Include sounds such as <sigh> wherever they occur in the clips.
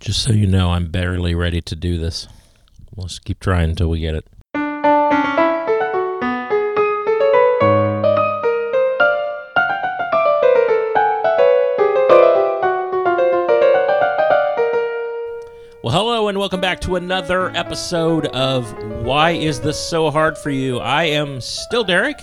Just so you know, I'm barely ready to do this. Let's keep trying until we get it. Well, hello and welcome back to another episode of Why Is This So Hard for You? I am still Derek.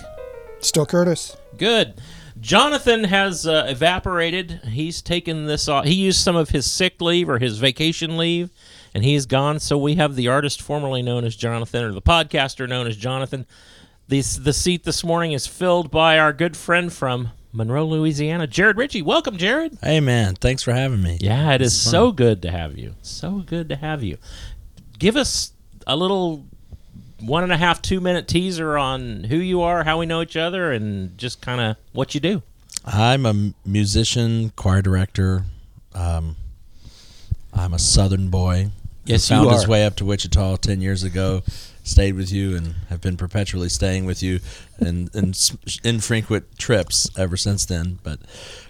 Still Curtis. Good. Jonathan has uh, evaporated. He's taken this off. He used some of his sick leave or his vacation leave, and he's gone. So we have the artist formerly known as Jonathan, or the podcaster known as Jonathan. The, the seat this morning is filled by our good friend from Monroe, Louisiana, Jarrod Richey. Welcome, Jarrod. Hey man, thanks for having me. Yeah, it is It's fun. so good to have you. So good to have you. Give us a little one and a half, two minute teaser on who you are, how we know each other, and just kind of what you do. I'm a musician, choir director. Um, I'm a Southern boy. Yes, found you his way up to Wichita ten years ago. Stayed with you and have been perpetually staying with you, and and s- infrequent trips ever since then. But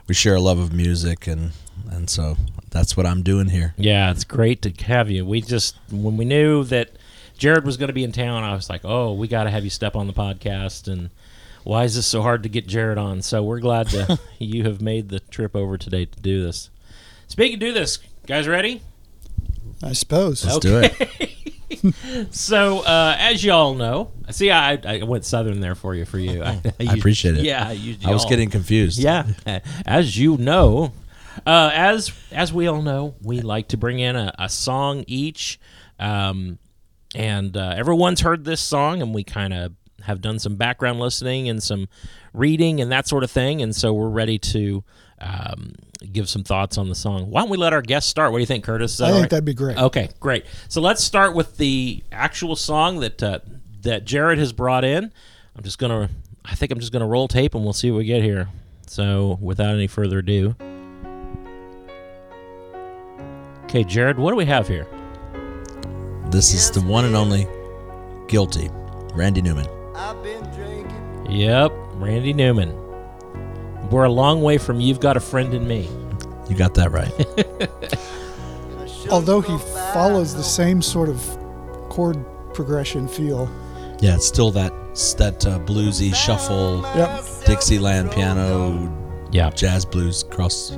we share a love of music, and and so that's what I'm doing here. Yeah, it's great to have you. We just when we knew that Jarrod was going to be in town, I was like, "Oh, we got to have you step on the podcast." And why is this so hard to get Jarrod on? So we're glad to <laughs> you have made the trip over today to do this. Speaking of do this, guys, ready? I suppose. Let's do it. <laughs> So, uh, as y'all know, see, I, I went southern there for you, for you. <laughs> I, I appreciate it. Yeah, I, I was getting confused. Yeah, as you know, uh, as as we all know, we like to bring in a, a song each, um, and uh, everyone's heard this song, and we kind of have done some background listening and some reading and that sort of thing, and so we're ready to um, give some thoughts on the song. Why don't we let our guest start? What do you think, Curtis? I think right? that'd be great. Okay, great. So let's start with the actual song that uh, that Jarrod has brought in. I'm just gonna, I think I'm just gonna roll tape and we'll see what we get here. So without any further ado, okay, Jarrod, what do we have here? This is the one and only guilty, Randy Newman. Yep, Randy Newman. We're a long way from "You've Got a Friend in Me." You got that right. <laughs> Although he follows the same sort of chord progression feel. Yeah, it's still that that uh, bluesy shuffle, Yep. Dixieland piano, Yeah, jazz blues cross.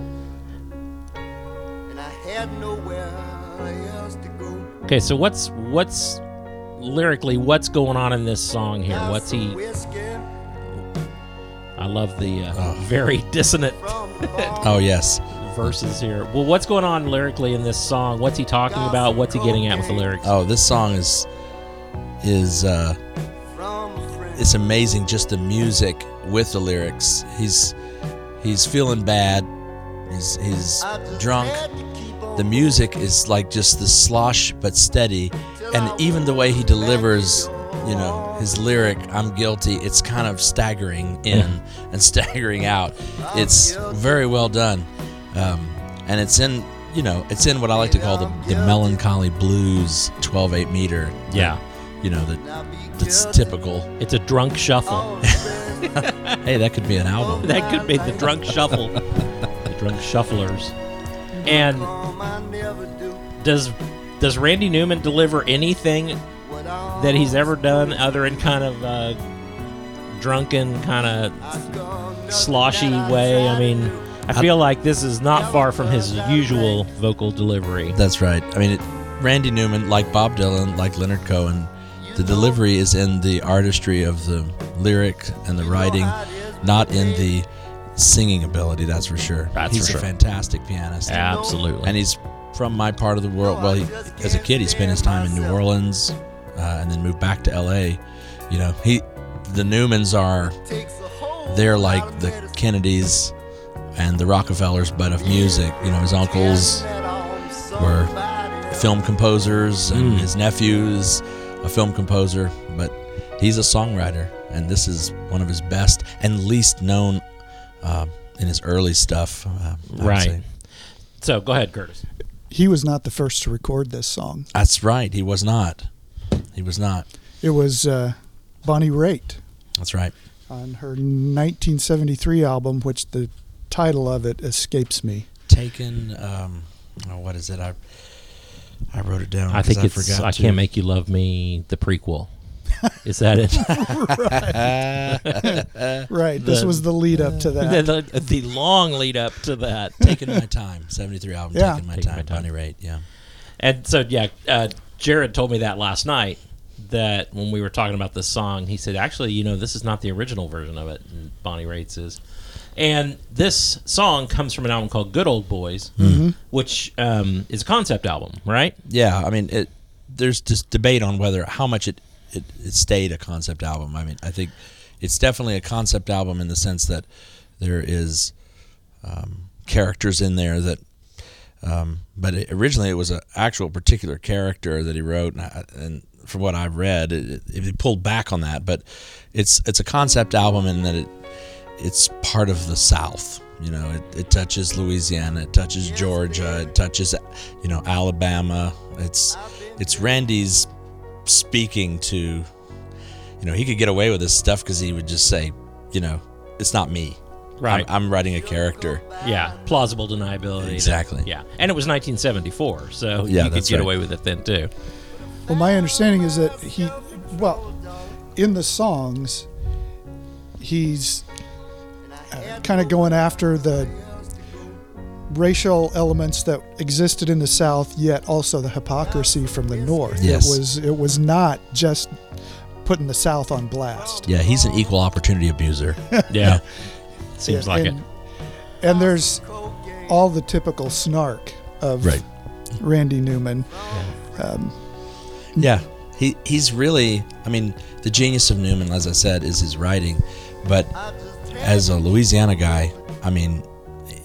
Okay, so what's what's lyrically what's going on in this song here? What's he? I love the uh, Oh. very <laughs> dissonant from <laughs> the bar. Oh yes, verses here. Well, what's going on lyrically in this song? What's he talking about? What's he getting at with the lyrics? oh this song is is uh, from a friend. it's amazing. Just the music with the lyrics. He's he's feeling bad. He's he's drunk. The music is like just the slosh but steady, and even the way he delivers, you know, his lyric "I'm guilty." It's kind of staggering in <laughs> and staggering out. It's very well done, um, and it's in you know it's in what I like to call the, the melancholy blues 12/8 meter. Yeah, You know that that's typical. it's a drunk shuffle. <laughs> Hey, that could be an album. that could be the drunk shuffle. <laughs> the drunk shufflers. And does does Randy Newman deliver anything that he's ever done other in kind of drunken, kind of sloshy way? I mean. I feel like this is not far from his usual vocal delivery. That's right. I mean, it, Randy Newman, like Bob Dylan, like Leonard Cohen, the delivery is in the artistry of the lyric and the writing, not in the singing ability. That's for sure. That's he's for a sure. fantastic pianist, Absolutely. and he's from my part of the world. Well, he, as a kid, he spent his time in New Orleans, uh, and then moved back to L.A. You know, he, the Newmans are Takes a hold they're like the Kennedys and the Rockefellers, but of music. You know, his uncles were film composers and Mm. his nephew's a film composer, but he's a songwriter, and this is one of his best and least known uh, in his early stuff. Uh, Right. So go ahead, Curtis. He was not the first to record this song. That's right. He was not. He was not. It was uh, Bonnie Raitt That's right. on her 1973 album, which the title of it escapes me. Taken. Um, oh, what is it? I I wrote it down. I think I it's forgot I to. Can't Make You Love Me, the prequel. Is that it? <laughs> Right. This The- was the lead up to <laughs> that. the, the, the long lead up to that. Taking my time. Seventy three album. Yeah. Taking my Taking My time. Time. Bonnie Raitt. Yeah. And so, yeah, uh, Jarrod told me that last night. That when we were talking about this song, he said, "Actually, you know, this is not the original version of it. And Bonnie Raitt's is." And this song comes from an album called "Good Old Boys," which um, is a concept album, right? Yeah. I mean, it. There's just debate on whether how much it, it it stayed a concept album. I mean, I think it's definitely a concept album in the sense that there is um, characters in there that. Um, but it, originally, it was an actual particular character that he wrote, and, I, and from what I've read, it, it, pulled back on that. But it's it's a concept album in that it it's part of the South. You know, it, it touches Louisiana, it touches Georgia, it touches you know Alabama. It's it's Randy's speaking to you know he could get away with this stuff because he would just say you know it's not me. Right. I'm, I'm writing a character. Yeah, plausible deniability. Exactly. Yeah, and it was 1974, so Yeah, you could get right. away with it then too. Well, my understanding is that he, well, in the songs, he's uh, kind of going after the racial elements that existed in the South, yet also the hypocrisy from the North. Yes. It was it was not just putting the South on blast. Yeah, he's an equal opportunity abuser. <laughs> Yeah, seems Yeah, like and, it. And there's all the typical snark of Right. Randy Newman. Um, yeah, he he's really. I mean, the genius of Newman, as I said, is his writing. But as a Louisiana guy, I mean,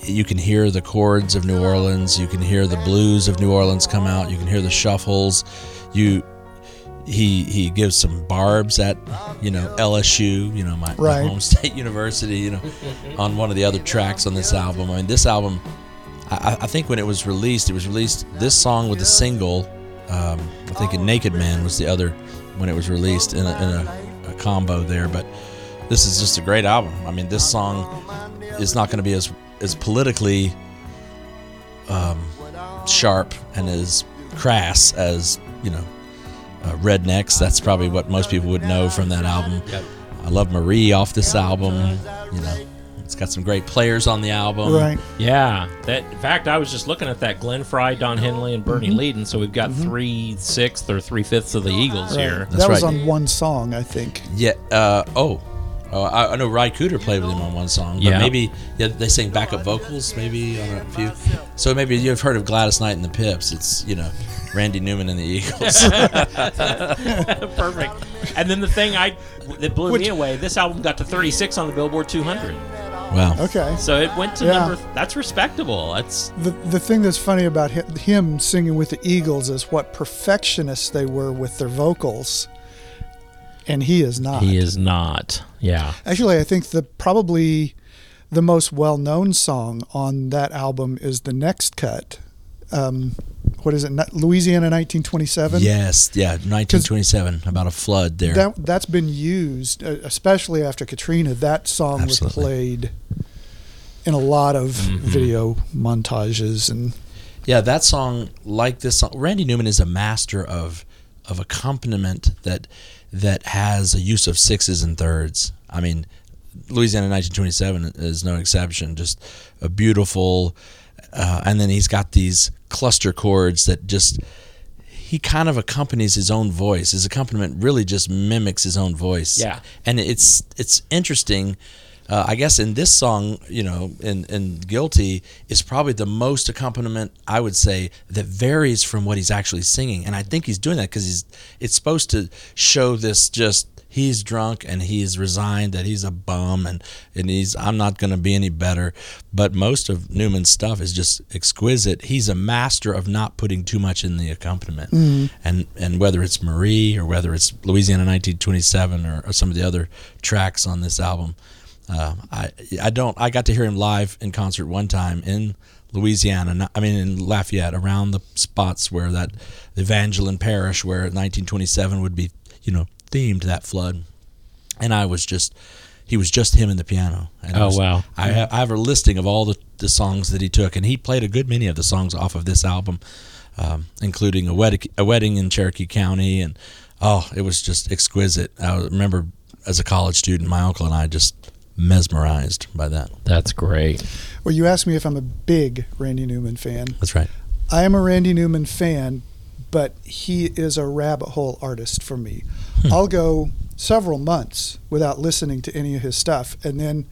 you can hear the chords of New Orleans. You can hear the blues of New Orleans come out. You can hear the shuffles. You he he gives some barbs at you know LSU, you know my, my home <laughs> state university, you know, on one of the other tracks on this album. I mean, this album, I, I think when it was released, it was released this song with the single. Um, I think a Naked Man was the other when it was released in a, in a, a combo there. But this is just a great album. I mean, this song is not going to be as as politically um, sharp and as crass as you know uh, Rednecks. That's probably what most people would know from that album. I love Marie off this album. You know, it's got some great players on the album. Right. Yeah, that. In fact, I was just looking at that: Glenn Frey, Don Henley, and Bernie Leadon. So we've got three sixths or three fifths of the Eagles Right. here. That's that was right. on one song, I think. Yeah. Uh, oh. Oh, I, I know Ry Cooder played with him on one song, but Yeah. maybe yeah, they sing backup vocals, maybe on a few. So maybe you've heard of Gladys Knight and the Pips. It's you know Randy Newman and the Eagles. <laughs> <laughs> Perfect. And then the thing I that blew me away: this album got to 36 on the Billboard 200. wow. Okay. So it went to Yeah. number. That's respectable. That's The, the thing that's funny about him, him singing with the Eagles is what perfectionists they were with their vocals, and he is not. he is not. Yeah. Actually, I think the probably the most well-known song on that album is the next cut. Um, what is it? Louisiana 1927. Yes. Yeah. 1927 about a flood there. That that's been used, uh, especially after Katrina. That song Absolutely. was played in a lot of Mm-hmm. video montages and Yeah, that song, like this song, Randy Newman is a master of of accompaniment that that has a use of sixes and thirds. I mean, Louisiana 1927 is no exception. Just a beautiful, uh, and then he's got these cluster chords that just he kind of accompanies his own voice. His accompaniment really just mimics his own voice. Yeah. and it's it's interesting. Uh, I guess in this song, you know, in, in Guilty is probably the most accompaniment I would say that varies from what he's actually singing, and I think he's doing that because he's it's supposed to show this just he's drunk and he's resigned that he's a bum and and he's I'm not going to be any better. But most of Newman's stuff is just exquisite. He's a master of not putting too much in the accompaniment, and and whether it's Marie or whether it's Louisiana 1927 or, or some of the other tracks on this album. Uh, I I don't I got to hear him live in concert one time in Louisiana. not- I mean in Lafayette, around the spots where that Evangeline Parish, where 1927 would be, you know, themed that flood, and I was just, he was just him and the piano. And Oh, was- wow. I have, I have a listing of all the, the songs that he took, and he played a good many of the songs off of this album, um, including a wedding, a wedding in Cherokee County, and oh, it was just exquisite. I remember as a college student, my uncle and I just mesmerized by that. That's great. Well, you asked me if I'm a big Randy Newman fan. That's right. I am a Randy Newman fan, but he is a rabbit hole artist for me. I'll go several months without listening to any of his stuff, and then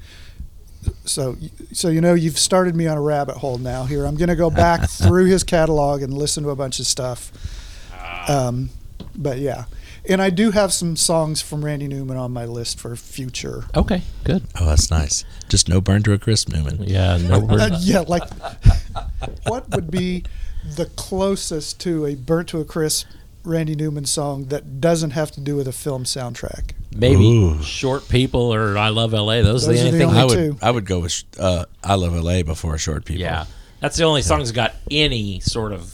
so so you know you've started me on a rabbit hole now. Here I'm going to go back <laughs> through his catalog and listen to a bunch of stuff. Um, but yeah, and I do have some songs from Randy Newman on my list for future. Okay, good. Oh, that's nice. Just no burn to a crisp, Newman. Yeah, no <laughs> Uh, word. yeah, like <laughs> what would be the closest to a burnt to a crisp Randy Newman song that doesn't have to do with a film soundtrack? Maybe Ooh. short people or I love LA. Those, are Those the are only the thing. only I would two. I would go with uh, I Love LA before Short People. Yeah, that's the only song that's got any sort of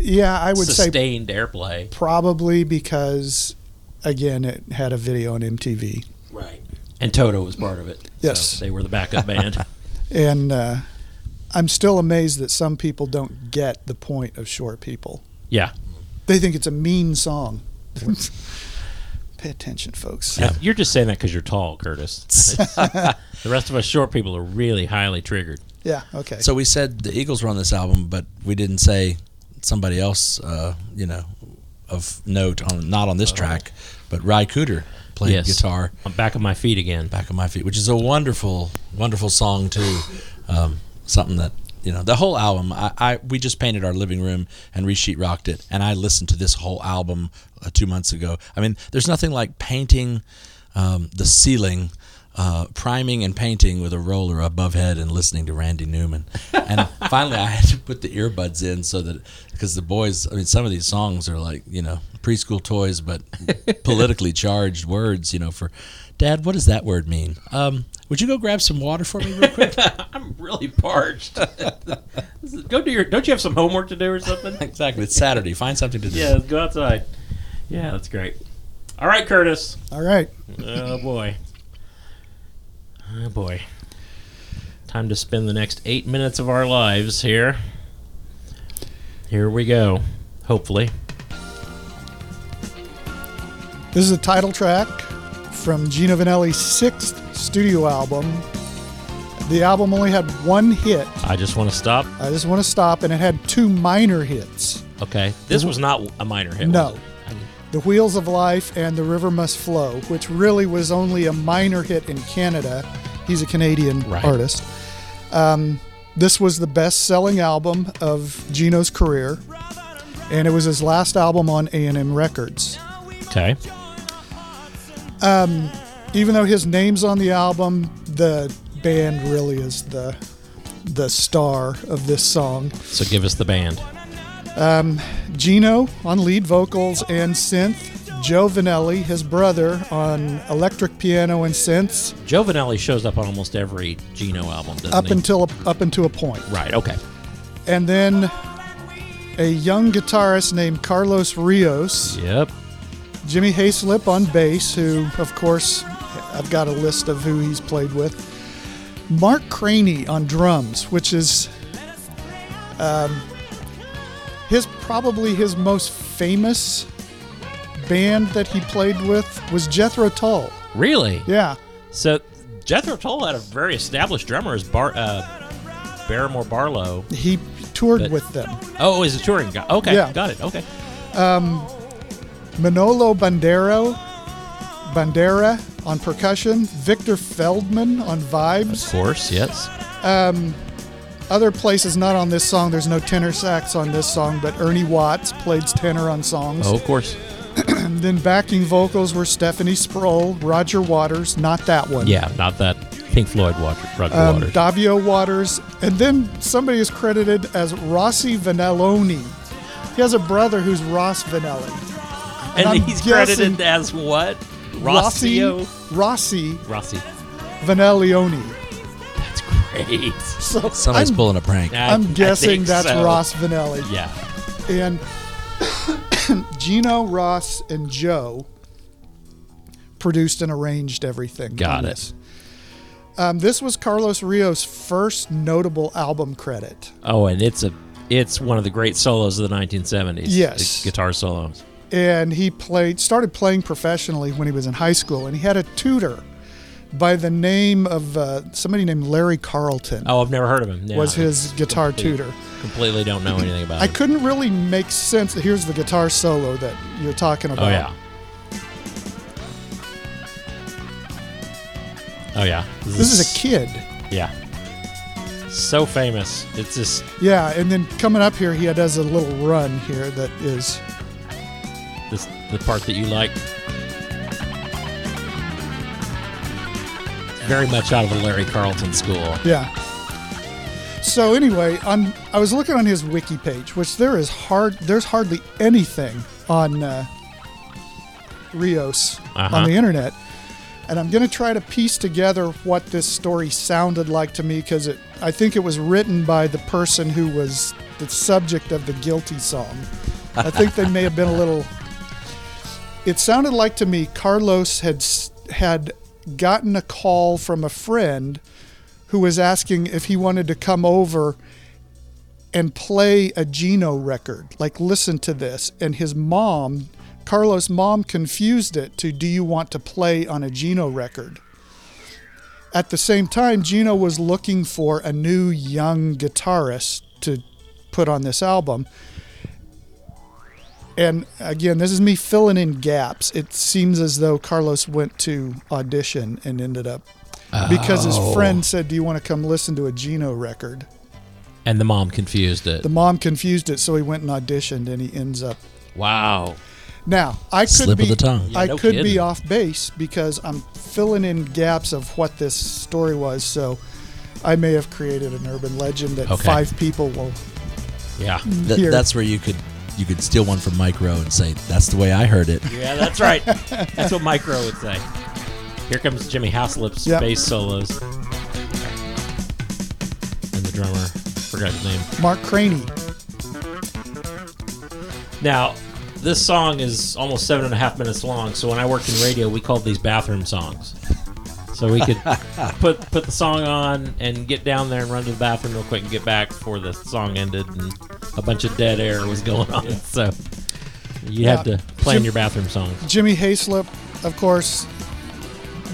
Yeah, I would say sustained airplay. probably because again it had a video on MTV. Right. And Toto was part of it. Yes. So they were the backup band. <laughs> <laughs> And uh, I'm still amazed that some people don't get the point of short people. yeah. They think it's a mean song. <laughs> Pay attention, folks. Yeah. You're just saying that because you're tall, Curtis. the rest of us short people are really highly triggered. Yeah, okay. So we said the Eagles were on this album, but we didn't say somebody else, uh, you know, of note on not on this track, but Ry Cooder played Yes. guitar I'm back on my feet again. back on my feet, which is a wonderful, wonderful song too. Um, something that you know, the whole album. I, I we just painted our living room and resheet rocked it, and I listened to this whole album uh, two months ago. I mean, there's nothing like painting um, the ceiling. Uh, priming and painting with a roller above head and listening to Randy Newman, and <laughs> finally I had to put the earbuds in so that because the boys, I mean, some of these songs are like you know preschool toys, but <laughs> politically charged words. You know, for Dad, what does that word mean? Um, would you go grab some water for me real quick? <laughs> I'm really parched. Go do your. Don't you have some homework to do or something? exactly. It's Saturday. Find something to do. yeah, let's go outside. Yeah, that's great. All right, Curtis. All right. Oh boy. Oh boy. Time to spend the next eight minutes of our lives here. Here we go. Hopefully. This is a title track from Gino Vannelli's sixth studio album. The album only had one hit. I just want to stop. I just want to stop, and it had two minor hits Okay. This was not a minor hit. No. The Wheels of Life and The River Must Flow, which really was only a minor hit in Canada. He's a Canadian Right. artist. Um, this was the best selling album of Gino's career, and it was his last album on A&M Records. Okay. even though his name's on the album, the band really is the the star of this song. So give us the band. Gino on lead vocals and synth, Joe Vannelli, his brother, on electric piano and synths, Joe Vannelli shows up on almost every Gino album, doesn't up he? until up until a point. right. Okay. And then a young guitarist named Carlos Rios, Yep. Jimmy Haslip on bass, who, of course, I've got a list of who he's played with. Mark Craney on drums, which is um, his probably his most famous band that he played with was Jethro Tull. Really? Yeah, So Jethro Tull had a very established drummer as Bar uh, Barriemore Barlow. he toured But- with them. Oh, he's a touring guy. Okay, Yeah. got it. Okay. Manolo Bandero, Bandera on percussion, Victor Feldman on vibes. Of course, yes. Other places not on this song, there's no tenor sax on this song, but Ernie Watts played tenor on songs. Oh, of course. And <clears throat> then backing vocals were Stephanie Spruill, Roger Waters, not that one. Yeah, not that Pink Floyd water, Roger Um, Waters. Davio Waters. And then somebody is credited as Rossi Vanelloni. He has a brother who's Ross Vannelli. and I'm he's credited as what? Rossi, Rossio? Rossi Rossi. Vanellioni. That's <laughs> great. So Somebody's I'm, pulling a prank. I- I'm guessing that's so. Ross Vannelli. Yeah. And <coughs> Gino, Ross, and Joe produced and arranged everything. Got it. This. Um, this was Carlos Rios' first notable album credit. Oh, and it's a it's one of the great solos of the 1970s. Yes. the guitar solos. and he played started playing professionally when he was in high school and he had a tutor by the name of uh, somebody named larry carlton Oh, I've never heard of him. Yeah, was his <laughs> guitar complete- tutor Completely don't know anything about i him. couldn't really make sense here's the guitar solo that you're talking about Oh yeah. Oh yeah. this is a kid Yeah. So famous. It's just yeah and then coming up here he does a little run here that is this the part that you like. Very much out of the Larry Carlton school. Yeah. So anyway, on I was looking on his wiki page, which there is hard. There's hardly anything on uh, Rios Uh-huh. on the internet, and I'm going to try to piece together what this story sounded like to me because it. I think it was written by the person who was the subject of the guilty song. I think they may have been a little. It sounded like to me Carlos had had gotten a call from a friend who was asking if he wanted to come over and play a Gino record. Like, listen to this. And his mom, Carlos' mom, confused it to do you want to play on a Gino record? At the same time, Gino was looking for a new young guitarist to put on this album. And again, this is me filling in gaps. It seems as though Carlos went to audition and ended up because his Oh. friend said, "Do you want to come listen to a Gino record?" And the mom confused it. The mom confused it, so he went and auditioned, and he ends up. wow. Now I could Slip be of the tongue. Yeah, I no could be kidding. off base because I'm filling in gaps of what this story was. So I may have created an urban legend that Okay. five people will Yeah. Th- hear. that's where you could you could steal one from Mike Rowe and say that's the way I heard it. Yeah, that's right. <laughs> that's what Mike Rowe would say. Here comes Jimmy Haslip's Yep. bass solos. And the drummer, forgot his name. Mark Craney. Now, this song is almost seven and a half minutes long. So when I worked in radio, we called these bathroom songs. So we could put put the song on and get down there and run to the bathroom real quick and get back before the song ended and a bunch of dead air was going on. So you had Yeah. to play in Jim- your bathroom song. Jimmy Haslip, of course,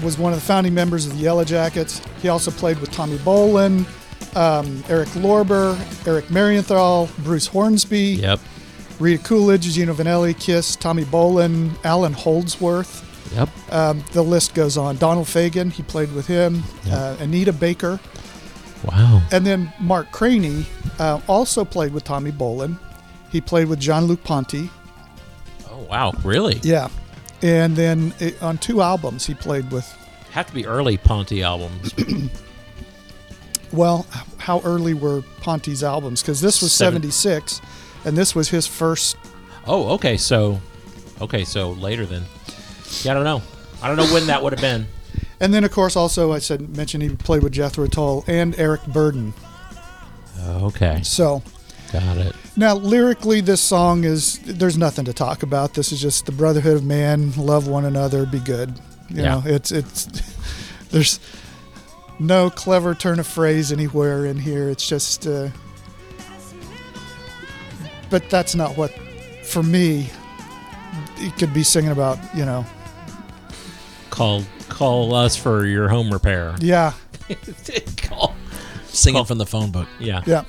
was one of the founding members of the Yellowjackets. He also played with Tommy Bolin, um, Eric Lorber, Eric Marienthal, Bruce Hornsby, Yep. Rita Coolidge, Gino Vannelli, Kiss, Tommy Bolin, Allan Holdsworth. Yep. Um, the list goes on. Donald Fagen, he played with him. Uh, Anita Baker. Wow. And then Mark Craney uh, also played with Tommy Bolin. He played with Jean-Luc Ponty. Oh wow, really? Yeah. And then it, on two albums, he played with Have to be early Ponty albums. <clears throat> Well, how early were Ponty's albums? Because this was Seven- 76, and this was his first. oh, okay. So, okay, so later then. Yeah, I don't know. I don't know when that would have been. And then, of course, also I said mentioned he played with Jethro Tull and Eric Burdon. Okay, So got it. now lyrically, this song is there's nothing to talk about. This is just the brotherhood of man, love one another, be good. You Yeah. know, it's it's <laughs> there's no clever turn of phrase anywhere in here. It's just. Uh, but that's not what, for me, it could be singing about. You know, Call call us for your home repair. yeah, <laughs> call. Singing Cool. from the phone book. Yeah, yeah.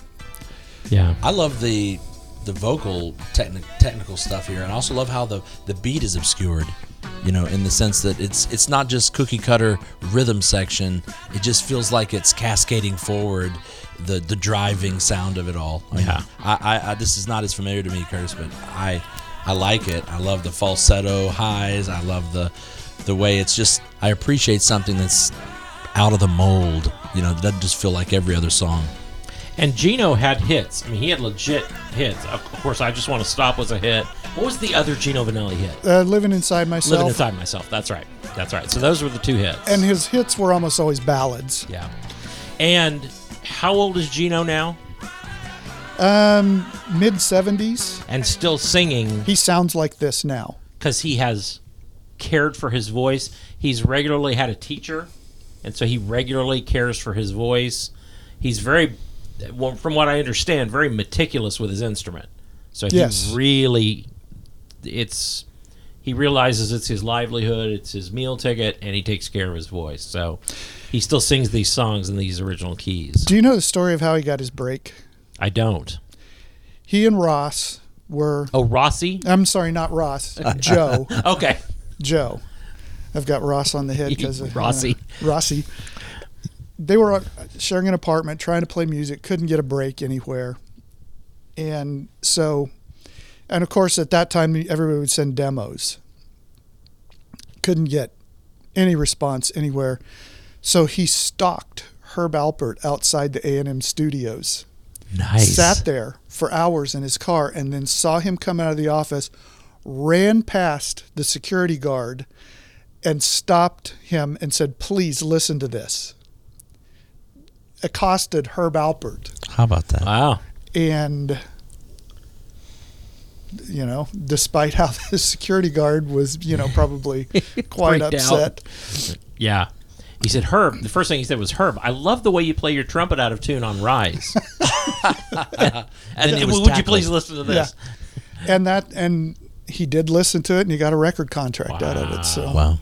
yeah. I love the the vocal techni- technical stuff here, and I also love how the the beat is obscured. You know, in the sense that it's it's not just cookie cutter rhythm section. It just feels like it's cascading forward the the driving sound of it all. I mean, Yeah. I, I, I this is not as familiar to me, Curtis, but I I like it. I love the falsetto highs. I love the the way it's just. I appreciate something that's out of the mold. You know, that doesn't just feel like every other song. And Gino had hits. I mean, he had legit hits. Of course, I just want to stop was a hit. What was the other Gino Vannelli hit? Uh, living inside myself. Living inside myself. That's right. That's right. So those were the two hits. and his hits were almost always ballads. yeah. And how old is Gino now? Um, mid seventies. And still singing He sounds like this now. because he has cared for his voice. He's regularly had a teacher, and so he regularly cares for his voice. He's very, well, from what I understand, very meticulous with his instrument. So he Yes. really, it's he realizes it's his livelihood, it's his meal ticket, and he takes care of his voice. So he still sings these songs in these original keys. Do you know the story of how he got his break? I don't. He and Ross were. Oh, Rossi. I'm sorry, not Ross. <laughs> Joe. Okay, Joe. I've got Ross on the head <laughs> because of Rossi. Rossi. They were uh, sharing an apartment, trying to play music, couldn't get a break anywhere, and so, and of course, at that time, everybody would send demos. Couldn't get any response anywhere, so he stalked Herb Alpert outside the A and M studios nice. sat there for hours in his car and then saw him come out of the office, ran past the security guard and stopped him and said, Please listen to this. Accosted Herb Alpert. How about that? Wow. And, you know, despite how <laughs> the security guard was, you know, probably <laughs> quite Freaked upset. Yeah. He said, Herb, the first thing he said was, Herb, I love the way you play your trumpet out of tune on Rise. <laughs> and then he was would you please listen to this? And that, and he did listen to it and he got a record contract out of it. So, Wow.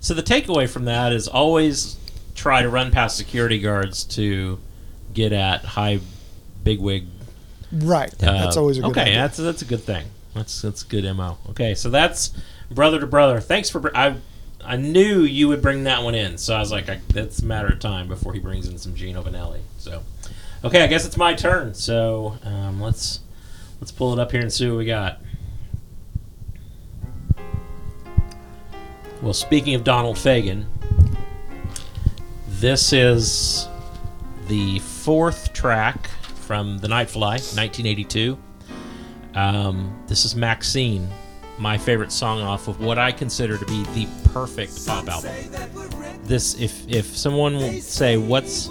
So the takeaway from that is always try to run past security guards to get at high bigwig. right. that's uh, always a good okay. idea. That's that's a good thing. That's that's good mo. Okay, so that's brother to brother. Thanks for I I knew you would bring that one in, so I was like, I, that's a matter of time before he brings in some Gino Vannelli. So okay, I guess it's my turn. So um, let's let's pull it up here and see what we got. Well, speaking of Donald Fagen, this is the fourth track from The Nightfly, 1982. Um, this is Maxine, my favorite song off of what I consider to be the perfect pop album. This, if if someone will say what's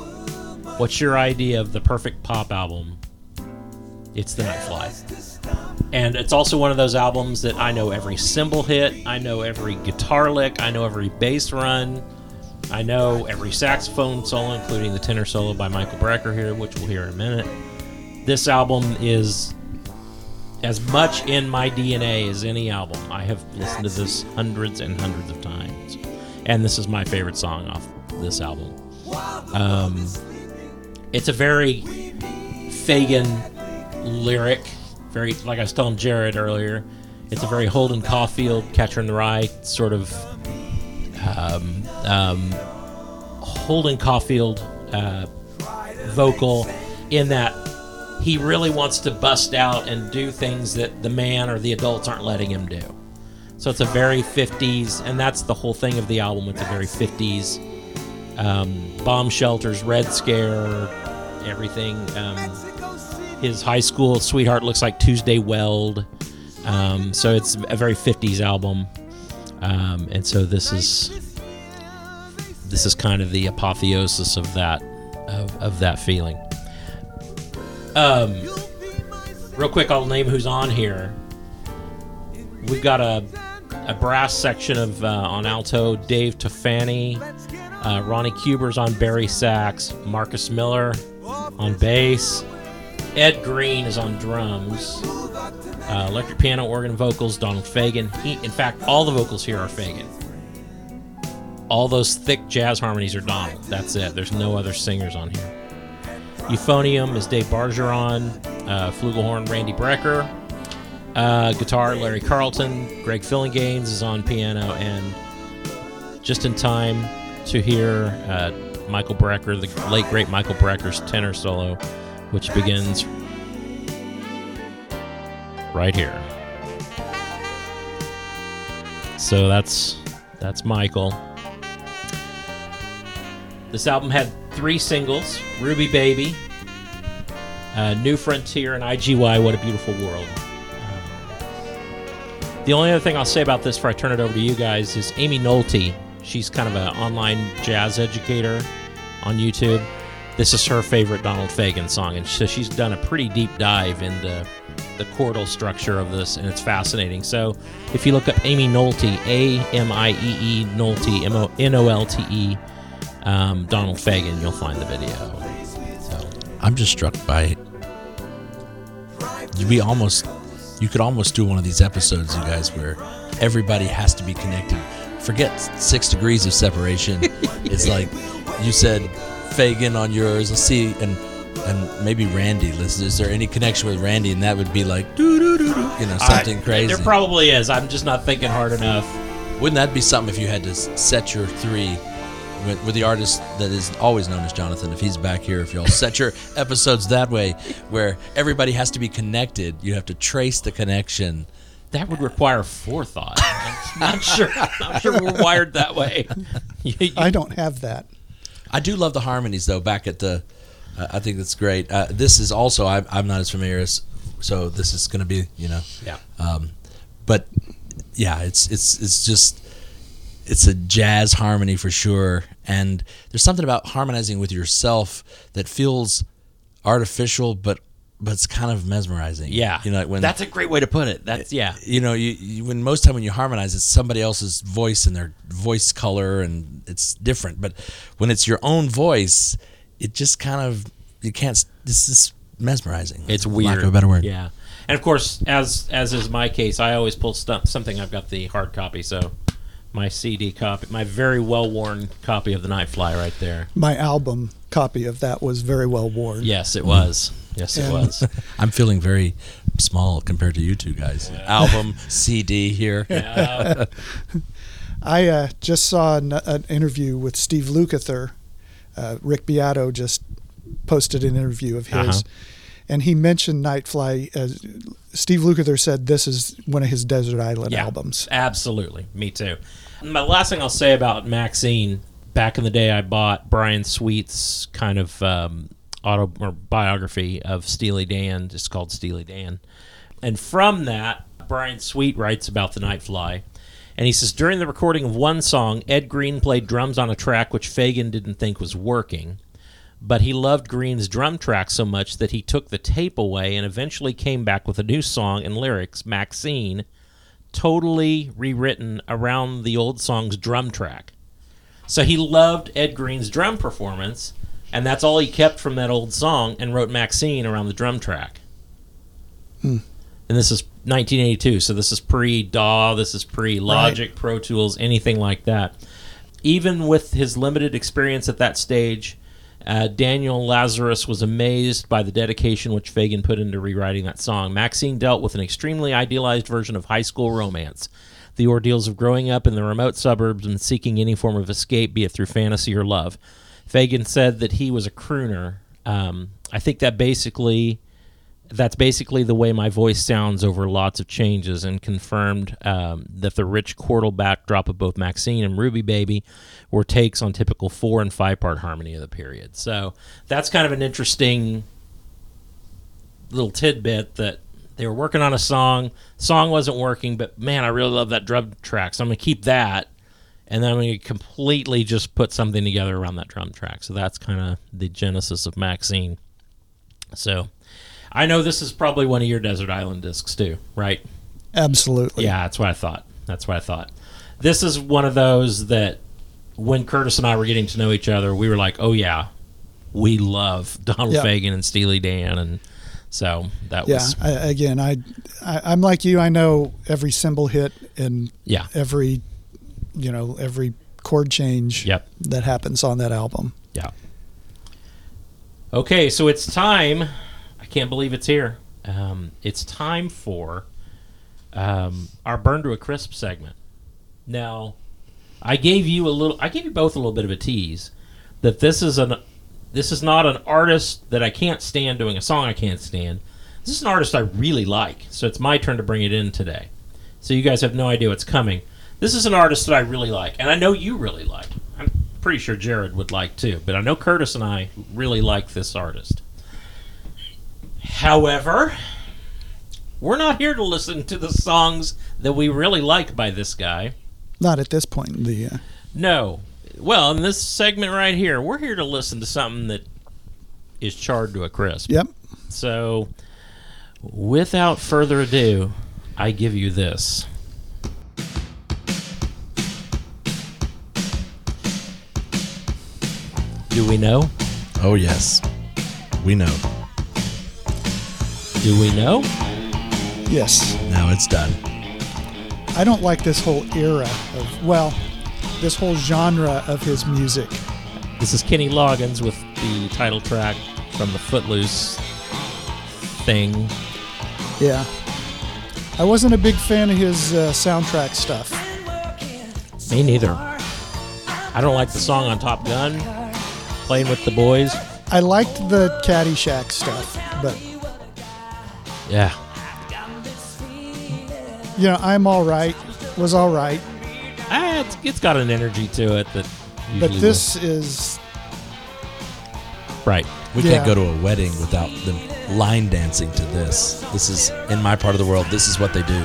what's your idea of the perfect pop album, it's The Nightfly. And it's also one of those albums that I know every cymbal hit, I know every guitar lick, I know every bass run, I know every saxophone solo, including the tenor solo by Michael Brecker here, which we'll hear in a minute. This album is as much in my DNA as any album. I have listened to this hundreds and hundreds of times, and this is my favorite song off this album. Um, it's a very Fagen lyric, very like I was telling Jarrod earlier. It's a very Holden Caulfield, Catcher in the Rye sort of um, um, Holden Caulfield uh, vocal in that he really wants to bust out and do things that the man or the adults aren't letting him do. So it's a very 50s, and that's the whole thing of the album. It's a very 50s um, bomb shelters, Red Scare, everything. Um, his high school sweetheart looks like Tuesday Weld. Um, so it's a very 50s album. Um, and so this is this is kind of the apotheosis of that of, of that feeling. Um, real quick, I'll name who's on here. We've got a a brass section of uh, on alto, Dave Tofani, uh, Ronnie Cuber's on bari sax, Marcus Miller on bass, Ed Green is on drums, uh, electric piano, organ, vocals, Donald Fagen. He, in fact, all the vocals here are Fagen. All those thick jazz harmonies are Donald. That's it. There's no other singers on here. Euphonium is Dave Bargeron, uh, flugelhorn Randy Brecker, uh, guitar Larry Carlton, Greg Phillinganes is on piano, and just in time to hear uh, Michael Brecker, the late great Michael Brecker's tenor solo, which begins right here. So that's that's Michael. This album had three singles: "Ruby Baby," uh, "New Frontier," and "IGY." What a beautiful world. Um, the only other thing I'll say about this before I turn it over to you guys is Aimee Nolte. She's kind of an online jazz educator on YouTube. This is her favorite Donald Fagen song, and so she's done a pretty deep dive into the chordal structure of this, and it's fascinating. So if you look up Aimee Nolte, A M I E E Nolte, M O N O L T E, um, Donald Fagen, you'll find the video. So I'm just struck by. it. We almost, you could almost do one of these episodes, you guys, where everybody has to be connected. Forget six degrees of separation. <laughs> it's like you said, Fagen on yours. Let's see, and and maybe Randy. Is there any connection with Randy? And that would be like, doo doo doo doo, you know, something I- crazy. There probably is. I'm just not thinking hard enough. Wouldn't that be something if you had to set your three with, with the artist that is always known as Jonathan? If he's back here, if y'all set your <laughs> episodes that way, where everybody has to be connected, you have to trace the connection. That would require forethought. I'm not sure. I'm not sure we're wired that way. You- <laughs> you- I don't have that. I do love the harmonies though. Back at the, uh, I think that's great. Uh, this is also I'm, I'm not as familiar as, so this is going to be you know, yeah. um, but yeah, it's it's it's just it's a jazz harmony for sure. And there's something about harmonizing with yourself that feels artificial, but but it's kind of mesmerizing. Yeah. you know, like when That's a great way to put it. That's yeah. you know, you, you when most time when you harmonize, it's somebody else's voice and their voice color, and it's different. But when it's your own voice, it just kind of you can't. s- This is mesmerizing. It's weird. Lack of a better word. Yeah. And of course, as as is my case, I always pull stuff, something. I've got the hard copy, so my CD copy, my very well worn copy of the Nightfly, right there. My album copy of that was very well worn. Yes, it was. Yes, it And- was. <laughs> I'm feeling very small compared to you two guys. Album, CD here. <laughs> Uh, I uh, just saw an, an interview with Steve Lukather. Uh, Rick Beato just posted an interview of his, Uh-huh. and he mentioned Nightfly. As Steve Lukather said, this is one of his Desert Island yeah, albums. Absolutely, me too. My last thing I'll say about Maxine. Back in the day, I bought Brian Sweet's kind of um, auto or biography of Steely Dan, just called Steely Dan. And from that, Brian Sweet writes about the Nightfly. And he says during the recording of one song, Ed Green played drums on a track which Fagen didn't think was working. But he loved Green's drum track so much that he took the tape away and eventually came back with a new song and lyrics, Maxine, totally rewritten around the old song's drum track. So he loved Ed Green's drum performance, and that's all he kept from that old song and wrote Maxine around the drum track. Hmm. And this is 1982, so this is pre DAW, this is pre Logic, Pro Tools, anything like that. Even with his limited experience at that stage, uh, Daniel Lazerus was amazed by the dedication which Fagen put into rewriting that song. Maxine dealt with an extremely idealized version of high school romance. The ordeals of growing up in the remote suburbs and seeking any form of escape, be it through fantasy or love. Fagen said that he was a crooner. Um, I think that basically that's basically the way my voice sounds over lots of changes and confirmed um, that the rich chordal backdrop of both Maxine and Ruby Baby were takes on typical four and five part harmony of the period. So that's kind of an interesting little tidbit that they were working on a song. Song wasn't working, but man, I really love that drum track. So I'm going to keep that. And then I'm going to completely just put something together around that drum track. So that's kind of the genesis of Maxine. So I know this is probably one of your Desert Island discs too, right? Absolutely. Yeah, that's what I thought. That's what I thought. This is one of those that when Curtis and I were getting to know each other, we were like, "Oh yeah, we love Donald Yeah. Fagen and Steely Dan," and so that Yeah. was I, again, I, I, I'm like you. I know every cymbal hit and yeah, every, you know, every chord change Yep. that happens on that album. yeah. Okay, so it's time. I can't believe it's here. Um, it's time for um, our burn to a crisp segment. Now, I gave you a little. I gave you both a little bit of a tease that this is an. This is not an artist that I can't stand doing a song I can't stand. This is an artist I really like, so it's my turn to bring it in today. So you guys have no idea what's coming. This is an artist that I really like, and I know you really like. I'm pretty sure Jarrod would like too, but I know Curtis and I really like this artist. However, we're not here to listen to the songs that we really like by this guy. Not at this point in the. Uh, No. Well, in this segment right here, we're here to listen to something that is charred to a crisp. Yep. So, without further ado, I give you this. Do we know? Oh yes, we know. Do we know? Yes. Now it's done. I don't like this whole era of well, this whole genre of his music. This is Kenny Loggins with the title track from the Footloose thing. Yeah. I wasn't a big fan of his uh, soundtrack stuff. Me neither. I don't like the song on Top Gun, playing with the boys. I liked the Caddyshack stuff, but Yeah. you know, I'm all right. Was all right, It's, it's got an energy to it that. but usually this is right. We Yeah. can't go to a wedding without them line dancing to this. This is in my part of the world. This is what they do.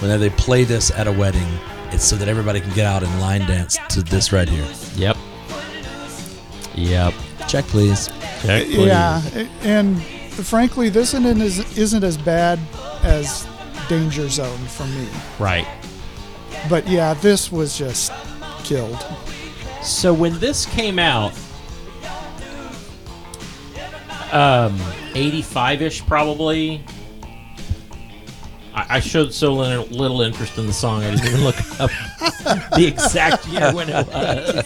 Whenever they play this at a wedding, it's so that everybody can get out and line dance to this right here. Yep. Yep. Check, please. Check, uh, please. yeah, and frankly, this isn't as, isn't as bad as Danger Zone for me. Right. But yeah, this was just killed. So when this came out, um, 85-ish probably. I, I showed so little, little interest in the song, I didn't even look up the exact year when it was.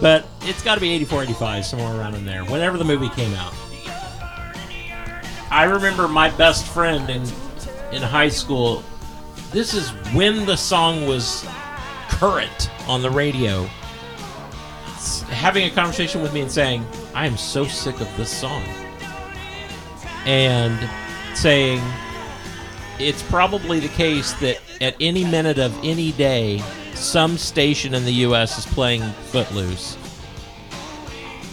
But it's got to be 84, 85, somewhere around in there. Whenever the movie came out. I remember my best friend in in high school. This is when the song was current on the radio having a conversation with me and saying, I am so sick of this song. And saying, it's probably the case that at any minute of any day, some station in the U.S. is playing Footloose.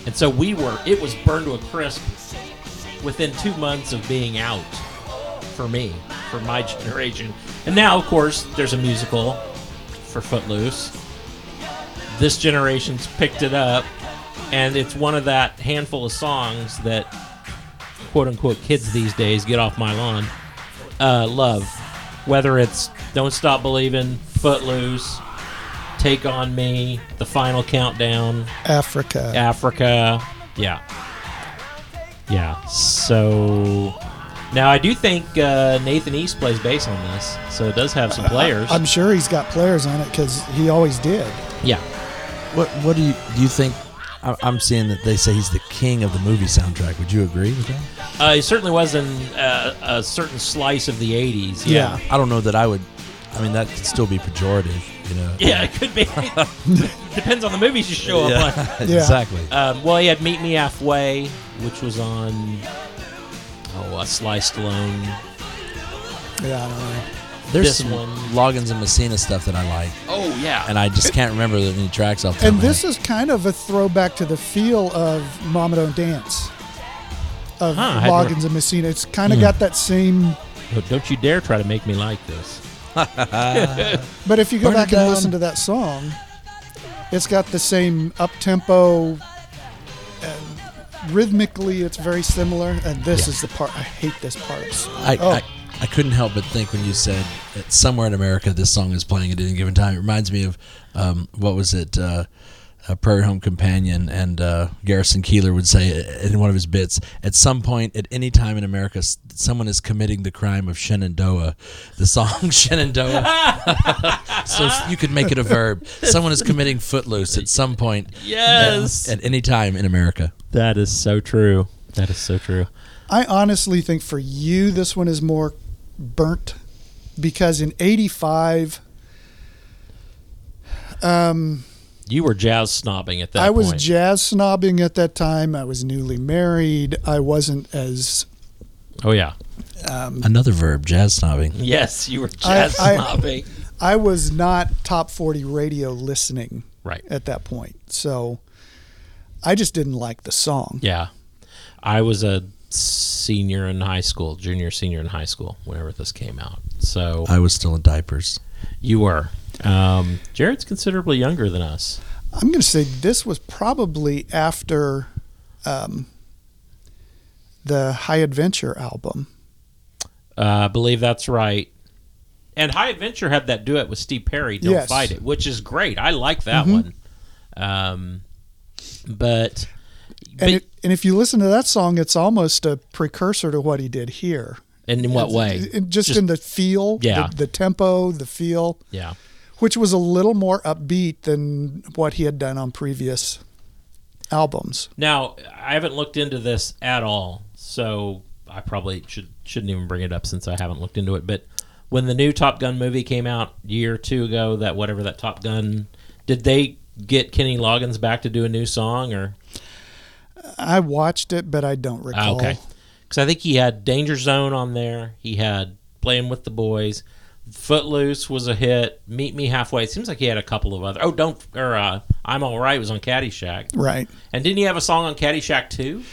And so we were, it was burned to a crisp within two months of being out for me, for my generation. And now, of course, there's a musical for Footloose this generation's picked it up, and it's one of that handful of songs that quote unquote kids these days get off my lawn uh, love. Whether it's Don't Stop Believing, Footloose, Take on Me, The Final Countdown, Africa. Africa. Yeah. Yeah. So now I do think uh, Nathan East plays bass on this, so it does have some players. I'm sure he's got players on it because he always did. yeah. What What do you do? You think? I- I'm seeing that they say he's the king of the movie soundtrack. Would you agree with that? Uh, he certainly was in uh, a certain slice of the 80s. Yeah. I don't know that I would. I mean, that could still be pejorative. You know. <laughs> Yeah, it could be. <laughs> Depends on the movies you show up on. <laughs> Yeah. exactly. Um, well, he had Meet Me Halfway, which was on oh, uh, Sly Stallone. Yeah, I don't know. There's this some one. Loggins and Messina stuff that I like, Oh yeah, and I just can't remember any tracks off. the top And this is kind of a throwback to the feel of Mama Don't Dance of Huh, I had Loggins and Messina. It's kind of Hmm. got that same. Don't you dare try to make me like this. <laughs> But if you go Burn back and listen to that song, it's got the same up tempo. And rhythmically, it's very similar. And this is the part I hate. This part. I, oh, I, I couldn't help but think when you said that somewhere in America this song is playing at any given time. It reminds me of um, what was it? Uh, a Prairie Home Companion, and uh, Garrison Keillor would say in one of his bits, at some point, at any time in America, someone is committing the crime of Shenandoah. The song <laughs> Shenandoah. <laughs> so you could make it a verb. Someone is committing footloose at some point. Yes. At, at any time in America. That is so true. That is so true. I honestly think for you, this one is more burnt because in '85, um, You were jazz snobbing at that time. I was point. jazz snobbing at that time. I was newly married. I wasn't as oh yeah. um, Another verb, jazz snobbing. Yes, you were jazz I- snobbing. I was not top 40 radio listening right. at that point. So I just didn't like the song. Yeah. I was a senior in high school, junior, senior in high school whenever this came out. So I was still in diapers. you were. Um, Jarrod's considerably younger than us. I'm going to say this was probably after um, the High Adventure album. Uh, I believe that's right. And High Adventure had that duet with Steve Perry, "Don't Yes. Fight It," which is great. I like that Mhm. one. Um, but, And, it, and if you listen to that song, it's almost a precursor to what he did here. and in what way? It- just, in the feel, Yeah. the, the tempo, the feel, yeah. which was a little more upbeat than what he had done on previous albums. Now I haven't looked into this at all, so I probably should shouldn't even bring it up since I haven't looked into it. But when the new Top Gun movie came out a year or two ago, that whatever that Top Gun, did they get Kenny Loggins back to do a new song or? I watched it, but I don't Ah, recall. okay. Because I think he had Danger Zone on there. He had Playing with the Boys. Footloose was a hit. Meet Me Halfway. It seems like he had a couple of other. Oh, don't or uh, I'm All Right was on Caddyshack. Right. And didn't he have a song on Caddyshack too?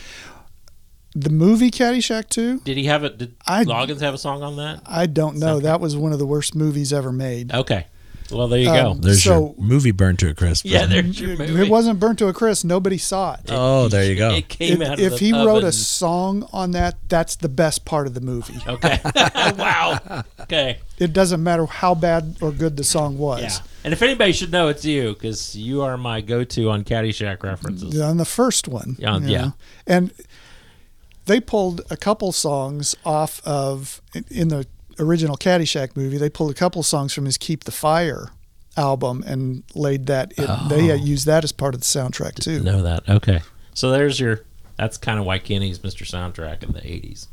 The movie Caddyshack 2? Did he have it? Did I- Loggins have a song on that? I don't know. That was one of the worst movies ever made. Okay. Well, there you Um, go. There's So- your movie burned to a crisp. Yeah, there's your It- movie. It wasn't burnt to a crisp. Nobody saw it. Oh, there you go. It came If, out of if the he wrote oven. a song on that, that's the best part of the movie. <laughs> Okay. <laughs> wow. Okay. It doesn't matter how bad or good the song was. Yeah. And if anybody should know, it's you because you are my go-to on Caddyshack references. On the first one. Yeah, you yeah. know. And they pulled a couple songs off of in the original Caddyshack movie. They pulled a couple songs from his "Keep the Fire" album and laid that. In, They Oh. uh, used that as part of the soundtrack too. Know that. Okay. So there's your. That's kind of why Kenny's Mr. Soundtrack in the '80s.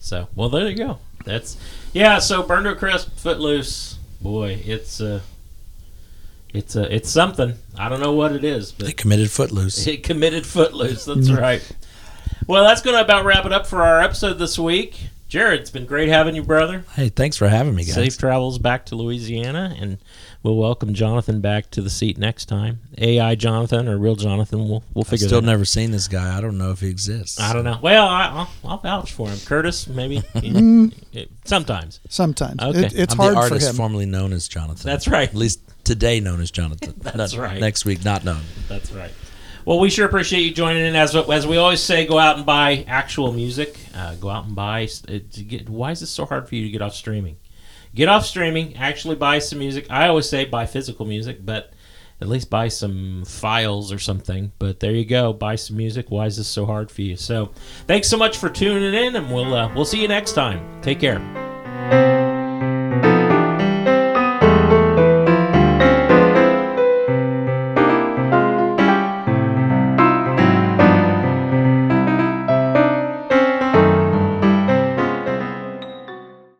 So well, there you go. That's yeah. So Burn to a Crisp, Footloose. Boy, it's uh, it's uh, it's something. I don't know what it is, but They committed Footloose. <laughs> It committed footloose. That's right. Well, that's going to about wrap it up for our episode this week. Jarrod, it's been great having you, brother. Hey, thanks for having me, guys. Safe travels back to Louisiana, and we'll welcome Jonathan back to the seat next time. AI Jonathan or real Jonathan, we'll we'll I've figure still that out. never seen this guy. I don't know if he exists. I don't know. Well, I, I'll, I'll vouch for him. Curtis, maybe. <laughs> Sometimes. sometimes Okay. it, it's I'm hard the for artist him. formerly known as Jonathan. That's right. At least today known as Jonathan. <laughs> That's Not- right. Next week, not known. That's right. Well, we sure appreciate you joining in. As as we always say, go out and buy actual music. Uh, go out and buy. get, why is this so hard for you to get off streaming? Get off streaming. Actually, buy some music. I always say buy physical music, but at least buy some files or something. But there you go. Buy some music. Why is this so hard for you? So, thanks so much for tuning in, and we'll uh, we'll see you next time. Take care.